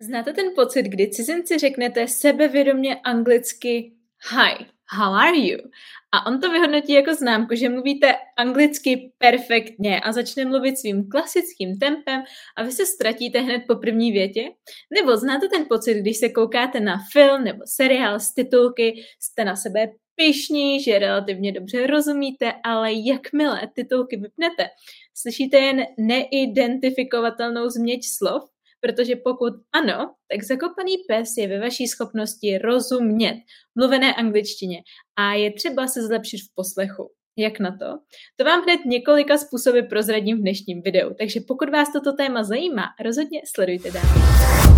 Znáte ten pocit, kdy cizinci řeknete sebevědomě anglicky Hi, how are you? A on to vyhodnotí jako známku, že mluvíte anglicky perfektně a začne mluvit svým klasickým tempem a vy se ztratíte hned po první větě? Nebo znáte ten pocit, když se koukáte na film nebo seriál z titulky, jste na sebe pišní, že relativně dobře rozumíte, ale jakmile titulky vypnete, slyšíte jen neidentifikovatelnou změť slov protože pokud ano, tak zakopaný pes je ve vaší schopnosti rozumět mluvené angličtině a je třeba se zlepšit v poslechu. Jak na to? To vám hned několika způsoby prozradím v dnešním videu, takže pokud vás toto téma zajímá, rozhodně sledujte dál.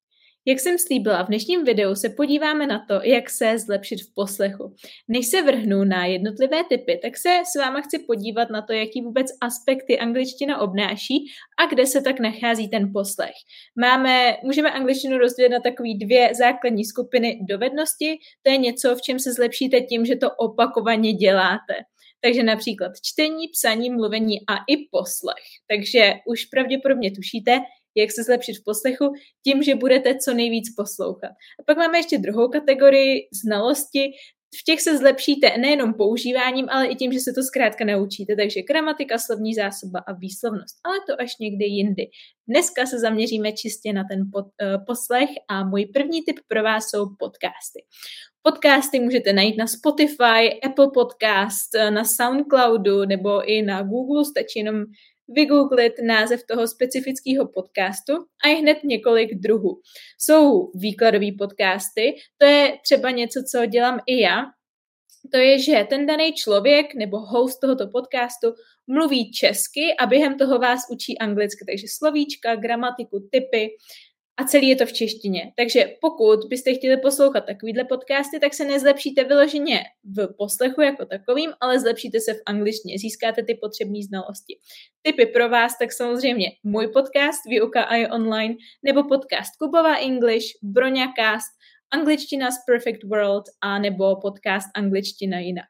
Jak jsem slíbila, v dnešním videu se podíváme na to, jak se zlepšit v poslechu. Než se vrhnu na jednotlivé typy, tak se s váma chci podívat na to, jaký vůbec aspekty angličtina obnáší a kde se tak nachází ten poslech. Máme, můžeme angličtinu rozdělit na takové dvě základní skupiny dovednosti. To je něco, v čem se zlepšíte tím, že to opakovaně děláte. Takže například čtení, psaní, mluvení a i poslech. Takže už pravděpodobně tušíte, jak se zlepšit v poslechu, tím, že budete co nejvíc poslouchat. A pak máme ještě druhou kategorii znalosti, v těch se zlepšíte nejenom používáním, ale i tím, že se to zkrátka naučíte. Takže gramatika, slovní zásoba a výslovnost. Ale to až někdy jindy. Dneska se zaměříme čistě na ten pod, uh, poslech a můj první tip pro vás jsou podcasty. Podcasty můžete najít na Spotify, Apple Podcast, eh, na Soundcloudu nebo i na Google, stačí jenom vygooglit název toho specifického podcastu a je hned několik druhů. Jsou výkladové podcasty, to je třeba něco, co dělám i já, to je, že ten daný člověk nebo host tohoto podcastu mluví česky a během toho vás učí anglicky, takže slovíčka, gramatiku, typy a celý je to v češtině. Takže pokud byste chtěli poslouchat takovýhle podcasty, tak se nezlepšíte vyloženě v poslechu jako takovým, ale zlepšíte se v angličtině, získáte ty potřebné znalosti. Typy pro vás, tak samozřejmě můj podcast Výuka a je online, nebo podcast Kubova English, Broňakast, Angličtina z Perfect World a nebo podcast Angličtina jinak.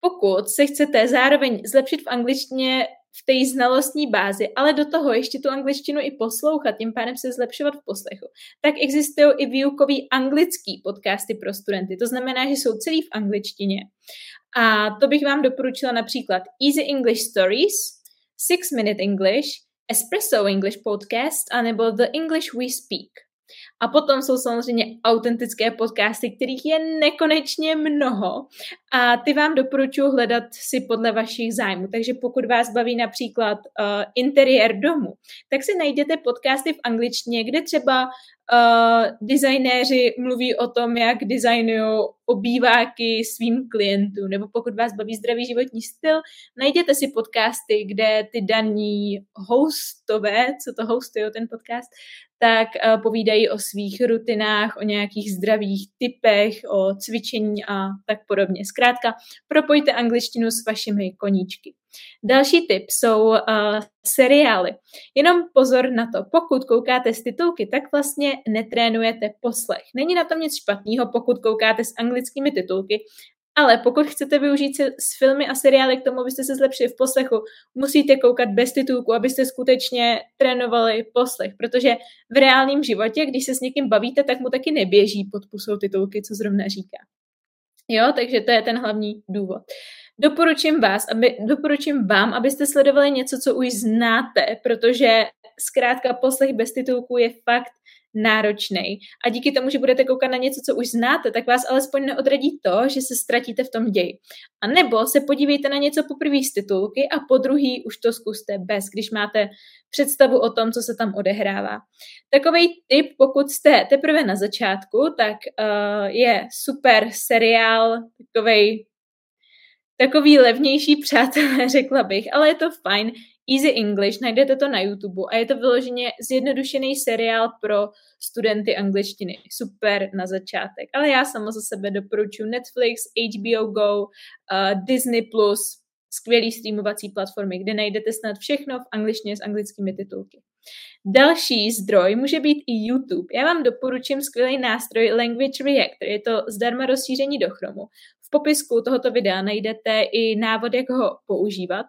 Pokud se chcete zároveň zlepšit v angličtině v té znalostní bázi, ale do toho ještě tu angličtinu i poslouchat, tím pádem se zlepšovat v poslechu, tak existují i výukový anglický podcasty pro studenty. To znamená, že jsou celý v angličtině. A to bych vám doporučila například Easy English Stories, Six Minute English, Espresso English Podcast, anebo The English We Speak. A potom jsou samozřejmě autentické podcasty, kterých je nekonečně mnoho a ty vám doporučuji hledat si podle vašich zájmů. Takže pokud vás baví například uh, interiér domu, tak si najděte podcasty v angličtině, kde třeba uh, designéři mluví o tom, jak designují obýváky svým klientům, nebo pokud vás baví zdravý životní styl, najděte si podcasty, kde ty daní hostové, co to hostují ten podcast, tak uh, povídají o svých rutinách, o nějakých zdravých typech, o cvičení a tak podobně. Zkrátka, propojte angličtinu s vašimi koníčky. Další tip jsou uh, seriály. Jenom pozor na to, pokud koukáte z titulky, tak vlastně netrénujete poslech. Není na tom nic špatného, pokud koukáte s anglickými titulky, ale pokud chcete využít se s filmy a seriály k tomu, abyste se zlepšili v poslechu, musíte koukat bez titulku, abyste skutečně trénovali poslech, protože v reálném životě, když se s někým bavíte, tak mu taky neběží pod pusou titulky, co zrovna říká. Jo, takže to je ten hlavní důvod. Doporučím vás, aby, doporučím vám, abyste sledovali něco, co už znáte, protože zkrátka poslech bez titulků je fakt náročný. A díky tomu, že budete koukat na něco, co už znáte, tak vás alespoň neodradí to, že se ztratíte v tom ději. A nebo se podívejte na něco poprvé z titulky a po druhý už to zkuste bez, když máte představu o tom, co se tam odehrává. Takový tip, pokud jste teprve na začátku, tak uh, je super seriál, takovej takový levnější přátelé, řekla bych, ale je to fajn. Easy English, najdete to na YouTube a je to vyloženě zjednodušený seriál pro studenty angličtiny. Super na začátek. Ale já sama za sebe doporučuji Netflix, HBO Go, uh, Disney+, Plus, skvělý streamovací platformy, kde najdete snad všechno v angličtině s anglickými titulky. Další zdroj může být i YouTube. Já vám doporučím skvělý nástroj Language Reactor. Je to zdarma rozšíření do Chromu. V popisku tohoto videa najdete i návod, jak ho používat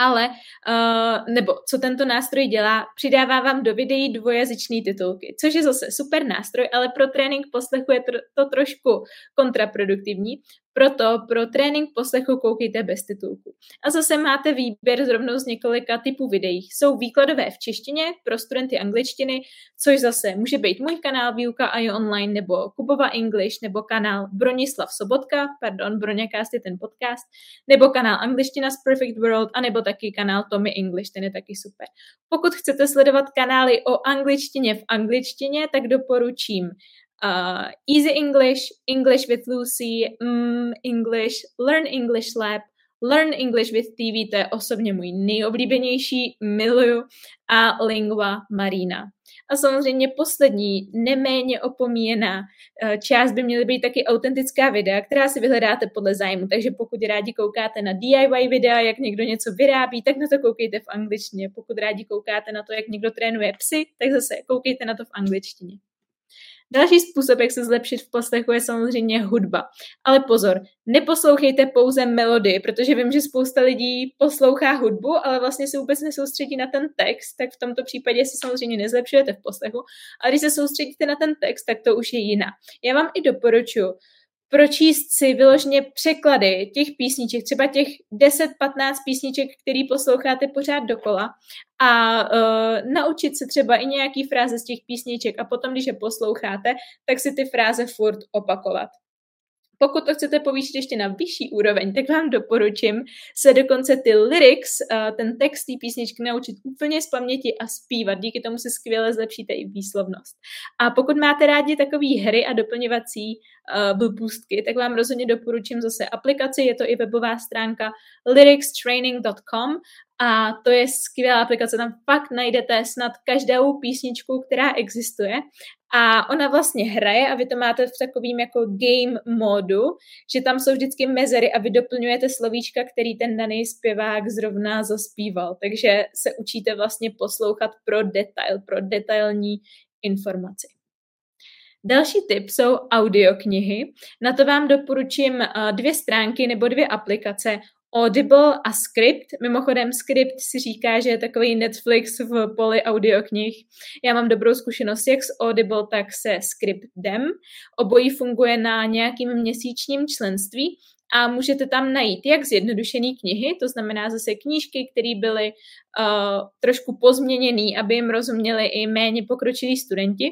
ale, uh, nebo co tento nástroj dělá, přidává vám do videí dvojazyčné titulky, což je zase super nástroj, ale pro trénink poslechu je to trošku kontraproduktivní, proto pro trénink poslechu koukejte bez titulku. A zase máte výběr zrovna z několika typů videí. Jsou výkladové v češtině pro studenty angličtiny, což zase může být můj kanál Výuka a je online, nebo Kubova English, nebo kanál Bronislav Sobotka, pardon, Broňakast je ten podcast, nebo kanál Angličtina z Perfect World, anebo taky kanál Tommy English, ten je taky super. Pokud chcete sledovat kanály o angličtině v angličtině, tak doporučím uh, Easy English, English with Lucy, mm, English, Learn English Lab, Learn English with TV, to je osobně můj nejoblíbenější, miluju, a Lingua Marina. A samozřejmě poslední, neméně opomíjená uh, část by měly být taky autentická videa, která si vyhledáte podle zájmu. Takže pokud rádi koukáte na DIY videa, jak někdo něco vyrábí, tak na to koukejte v angličtině. Pokud rádi koukáte na to, jak někdo trénuje psy, tak zase koukejte na to v angličtině. Další způsob, jak se zlepšit v poslechu, je samozřejmě hudba. Ale pozor, neposlouchejte pouze melodii, protože vím, že spousta lidí poslouchá hudbu, ale vlastně se vůbec nesoustředí na ten text, tak v tomto případě se samozřejmě nezlepšujete v poslechu. A když se soustředíte na ten text, tak to už je jiná. Já vám i doporučuji pročíst si vyloženě překlady těch písniček, třeba těch 10-15 písniček, který posloucháte pořád dokola a uh, naučit se třeba i nějaký fráze z těch písniček a potom, když je posloucháte, tak si ty fráze furt opakovat. Pokud to chcete povýšit ještě na vyšší úroveň, tak vám doporučím se dokonce ty lyrics, ten text té písničky naučit úplně z paměti a zpívat. Díky tomu si skvěle zlepšíte i výslovnost. A pokud máte rádi takové hry a doplňovací uh, blbůstky, tak vám rozhodně doporučím zase aplikaci, je to i webová stránka lyricstraining.com a to je skvělá aplikace, tam fakt najdete snad každou písničku, která existuje a ona vlastně hraje a vy to máte v takovým jako game modu, že tam jsou vždycky mezery a vy doplňujete slovíčka, který ten daný zpěvák zrovna zaspíval. Takže se učíte vlastně poslouchat pro detail, pro detailní informaci. Další tip jsou audioknihy. Na to vám doporučím eh, dvě stránky nebo dvě aplikace Audible a Script. Mimochodem Script si říká, že je takový Netflix v poli audioknih. Já mám dobrou zkušenost jak s Audible, tak se Scriptem. Obojí funguje na nějakým měsíčním členství a můžete tam najít jak zjednodušené knihy, to znamená zase knížky, které byly uh, trošku pozměněné, aby jim rozuměli i méně pokročilí studenti,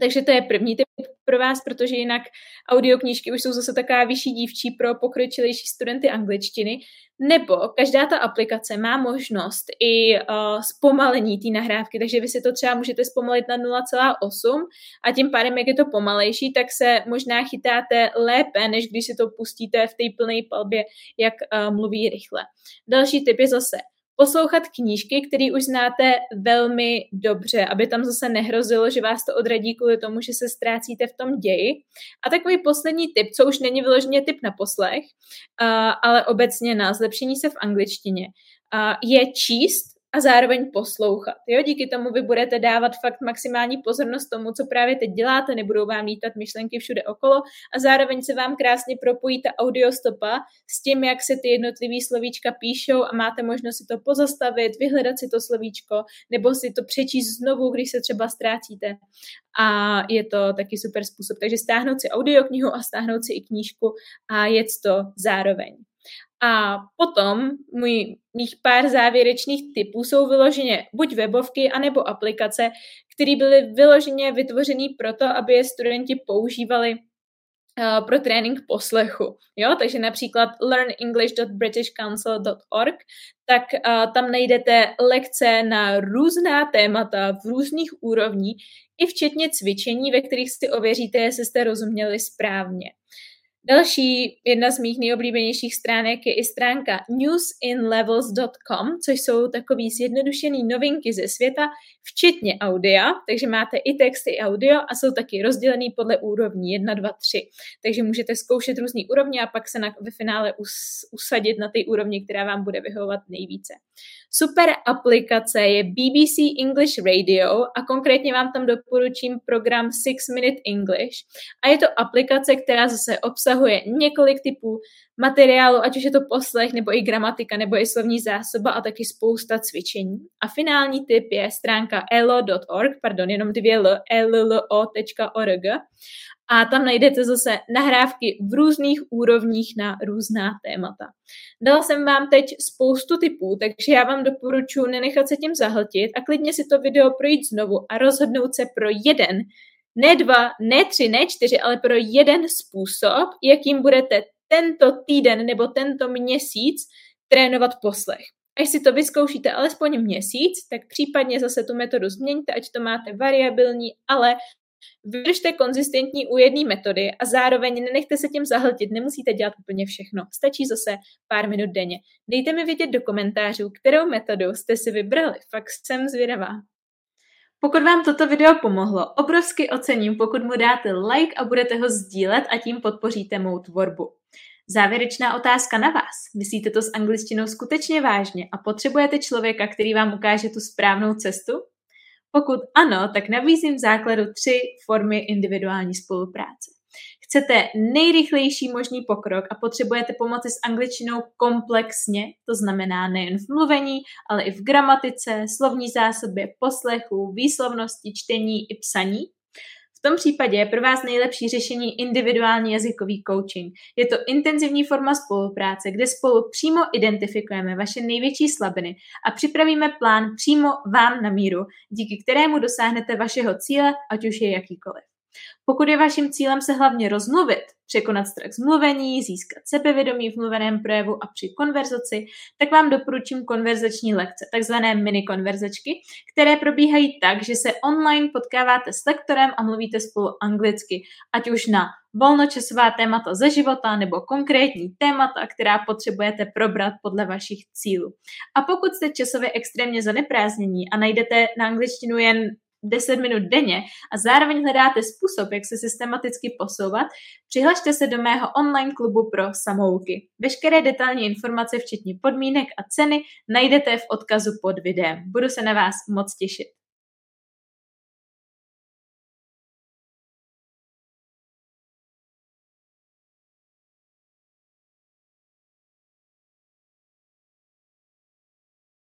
takže to je první tip pro vás, protože jinak audioknížky už jsou zase taková vyšší dívčí pro pokročilejší studenty angličtiny. Nebo každá ta aplikace má možnost i uh, zpomalení té nahrávky, takže vy si to třeba můžete zpomalit na 0,8 a tím pádem, jak je to pomalejší, tak se možná chytáte lépe, než když si to pustíte v té plné palbě, jak uh, mluví rychle. Další tip je zase poslouchat knížky, které už znáte velmi dobře, aby tam zase nehrozilo, že vás to odradí kvůli tomu, že se ztrácíte v tom ději. A takový poslední tip, co už není vyloženě tip na poslech, ale obecně na zlepšení se v angličtině, je číst a zároveň poslouchat. Jo? Díky tomu vy budete dávat fakt maximální pozornost tomu, co právě teď děláte, nebudou vám lítat myšlenky všude okolo a zároveň se vám krásně propojí ta audiostopa s tím, jak se ty jednotlivý slovíčka píšou a máte možnost si to pozastavit, vyhledat si to slovíčko nebo si to přečíst znovu, když se třeba ztrácíte. A je to taky super způsob. Takže stáhnout si audioknihu a stáhnout si i knížku a jet to zároveň. A potom můj, mých pár závěrečných typů jsou vyloženě buď webovky, anebo aplikace, které byly vyloženě vytvořené proto, aby je studenti používali Uh, pro trénink poslechu. Jo? Takže například learnenglish.britishcouncil.org, tak uh, tam najdete lekce na různá témata v různých úrovních, i včetně cvičení, ve kterých si ověříte, jestli jste rozuměli správně. Další, jedna z mých nejoblíbenějších stránek je i stránka newsinlevels.com, což jsou takový zjednodušený novinky ze světa, včetně audia, takže máte i texty, i audio a jsou taky rozdělený podle úrovní 1, 2, 3. Takže můžete zkoušet různý úrovně a pak se na, ve finále us, usadit na té úrovni, která vám bude vyhovovat nejvíce. Super aplikace je BBC English Radio a konkrétně vám tam doporučím program Six Minute English. A je to aplikace, která zase obsahuje několik typů materiálu, ať už je to poslech, nebo i gramatika, nebo i slovní zásoba a taky spousta cvičení. A finální tip je stránka elo.org, pardon, jenom dvě l, ello.org a tam najdete zase nahrávky v různých úrovních na různá témata. Dala jsem vám teď spoustu typů, takže já vám doporučuji nenechat se tím zahltit a klidně si to video projít znovu a rozhodnout se pro jeden, ne dva, ne tři, ne čtyři, ale pro jeden způsob, jakým budete tento týden nebo tento měsíc trénovat poslech. Až si to vyzkoušíte alespoň měsíc, tak případně zase tu metodu změňte, ať to máte variabilní, ale Vydržte konzistentní u jedné metody a zároveň nenechte se tím zahltit, nemusíte dělat úplně všechno. Stačí zase pár minut denně. Dejte mi vědět do komentářů, kterou metodu jste si vybrali. Fakt jsem zvědavá. Pokud vám toto video pomohlo, obrovsky ocením, pokud mu dáte like a budete ho sdílet a tím podpoříte mou tvorbu. Závěrečná otázka na vás. Myslíte to s angličtinou skutečně vážně a potřebujete člověka, který vám ukáže tu správnou cestu? Pokud ano, tak nabízím v základu tři formy individuální spolupráce. Chcete nejrychlejší možný pokrok a potřebujete pomoci s angličtinou komplexně, to znamená nejen v mluvení, ale i v gramatice, slovní zásobě, poslechu, výslovnosti, čtení i psaní, v tom případě je pro vás nejlepší řešení individuální jazykový coaching. Je to intenzivní forma spolupráce, kde spolu přímo identifikujeme vaše největší slabiny a připravíme plán přímo vám na míru, díky kterému dosáhnete vašeho cíle, ať už je jakýkoliv. Pokud je vaším cílem se hlavně rozmluvit, překonat strach z mluvení, získat sebevědomí v mluveném projevu a při konverzaci, tak vám doporučím konverzační lekce, takzvané mini konverzačky, které probíhají tak, že se online potkáváte s lektorem a mluvíte spolu anglicky, ať už na volnočasová témata ze života nebo konkrétní témata, která potřebujete probrat podle vašich cílů. A pokud jste časově extrémně zaneprázdnění a najdete na angličtinu jen 10 minut denně a zároveň hledáte způsob, jak se systematicky posouvat, přihlašte se do mého online klubu pro samouky. Veškeré detailní informace, včetně podmínek a ceny, najdete v odkazu pod videem. Budu se na vás moc těšit.